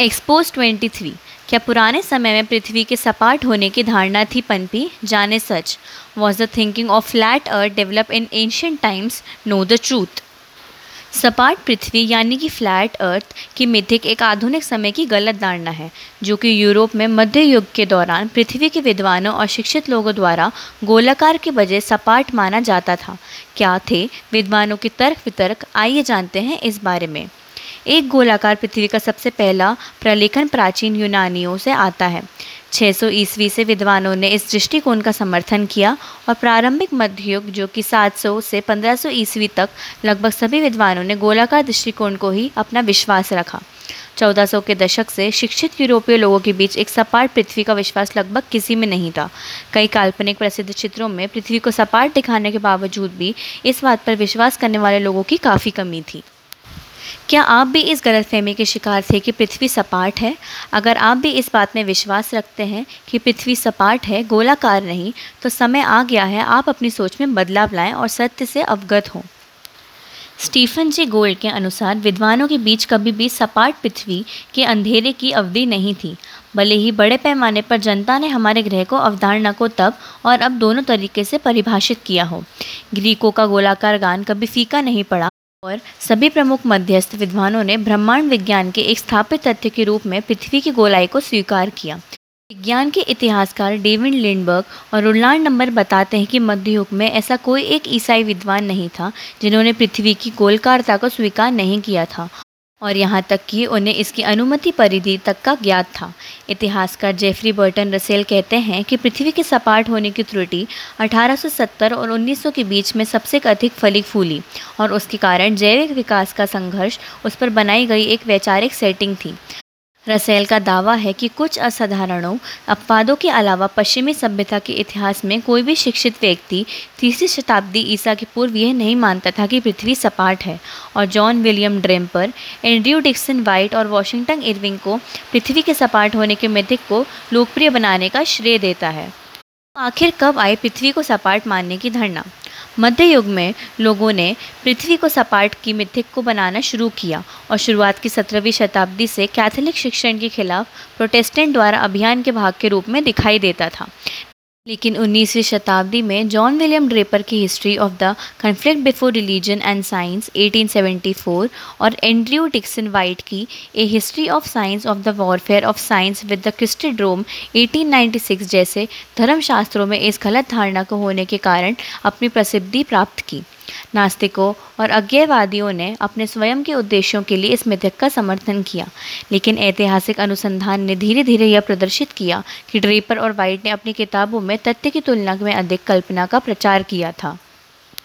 Expose 23 क्या पुराने समय में पृथ्वी के सपाट होने की धारणा थी पनपी? जाने सच। Was the thinking of flat earth develop in ancient times know the truth सपाट पृथ्वी यानी कि फ्लैट अर्थ की मिथिक एक आधुनिक समय की गलत धारणा है, जो कि यूरोप में मध्य युग के दौरान पृथ्वी के विद्वानों और शिक्षित लोगों द्वारा गोलाकार के बजाय सपाट माना जाता था। क्या थे? विद्वानों के तर्क वितर्क आइए जानते हैं इस बारे में। एक गोलाकार पृथ्वी का सबसे पहला प्रलेखन प्राचीन यूनानियों से आता है। 600 ईस्वी से विद्वानों ने इस दृष्टिकोण का समर्थन किया और प्रारंभिक मध्ययुग, जो कि 700 से 1500 ईस्वी तक लगभग सभी विद्वानों ने गोलाकार दृष्टिकोण को ही अपना विश्वास रखा। 1400 के दशक से शिक्षित यूरोपीय लोगों के बीच एक सपाट पृथ्वी का विश्वास लगभग किसी में नहीं था। कई काल्पनिक प्रसिद्ध चित्रों में पृथ्वी को सपाट दिखाने के बावजूद भी इस बात पर विश्वास करने वाले लोगों की काफ़ी कमी थी। क्या आप भी इस गलतफहमी के शिकार थे कि पृथ्वी सपाट है? अगर आप भी इस बात में विश्वास रखते हैं कि पृथ्वी सपाट है, गोलाकार नहीं तो समय आ गया है आप अपनी सोच में बदलाव लाएँ और सत्य से अवगत हों। स्टीफन जे गोल्ड के अनुसार, विद्वानों के बीच कभी भी सपाट पृथ्वी के अंधेरे की अवधि नहीं थी। भले ही बड़े पैमाने पर जनता ने हमारे ग्रह को अवधारणा को तब और अब दोनों तरीके से परिभाषित किया हो। ग्रीकों का गोलाकार गान कभी फीका नहीं पड़ा। और सभी प्रमुख मध्यस्थ विद्वानों ने ब्रह्मांड विज्ञान के एक स्थापित तथ्य के रूप में पृथ्वी की गोलाई को स्वीकार किया। विज्ञान के इतिहासकार डेविड लिंडबर्ग और रुलान नंबर बताते हैं कि मध्ययुग में ऐसा कोई एक ईसाई विद्वान नहीं था, जिन्होंने पृथ्वी की गोलकारता को स्वीकार नहीं किया था। और यहाँ तक कि उन्हें इसकी अनुमति परिधि तक का ज्ञात था। इतिहासकार जेफरी बर्टन रसेल कहते हैं कि पृथ्वी के सपाट होने की त्रुटि 1870 और 1900 के बीच में सबसे अधिक फली फूली और उसके कारण जैविक विकास का संघर्ष उस पर बनाई गई एक वैचारिक सेटिंग थी। रसेल का दावा है कि कुछ असाधारणों, अपवादों के अलावा पश्चिमी सभ्यता के इतिहास में कोई भी शिक्षित व्यक्ति तीसरी शताब्दी ईसा के पूर्व यह नहीं मानता था कि पृथ्वी सपाट है। और John William Draper, Andrew Dickson White और वॉशिंगटन इरविंग को पृथ्वी के सपाट होने के मिथिक को लोकप्रिय बनाने का श्रेय देता है। आखिर कब आए पृथ्वी को सपाट मानने की धारणा मध्य युग में लोगों ने पृथ्वी को सपाट की मिथिक को बनाना शुरू किया और शुरुआत की सत्रहवीं शताब्दी से कैथोलिक शिक्षण के खिलाफ प्रोटेस्टेंट द्वारा अभियान के भाग के रूप में दिखाई देता था। लेकिन 19वीं शताब्दी में जॉन विलियम ड्रेपर की history of the conflict before religion and science 1874 और एंड्रयू टिक्सन वाइट की a history of science of the warfare of science with the Christendom 1896 जैसे धर्मशास्त्रों में इस गलत धारणा को होने के कारण अपनी प्रसिद्धि प्राप्त की। नास्तिकों और अज्ञेयवादियों ने अपने स्वयं के उद्देश्यों के लिए इस मिथक का समर्थन किया, लेकिन ऐतिहासिक अनुसंधान ने धीरे धीरे यह प्रदर्शित किया कि ड्रेपर और वाइट ने अपनी किताबों में तथ्य की तुलना में अधिक कल्पना का प्रचार किया था।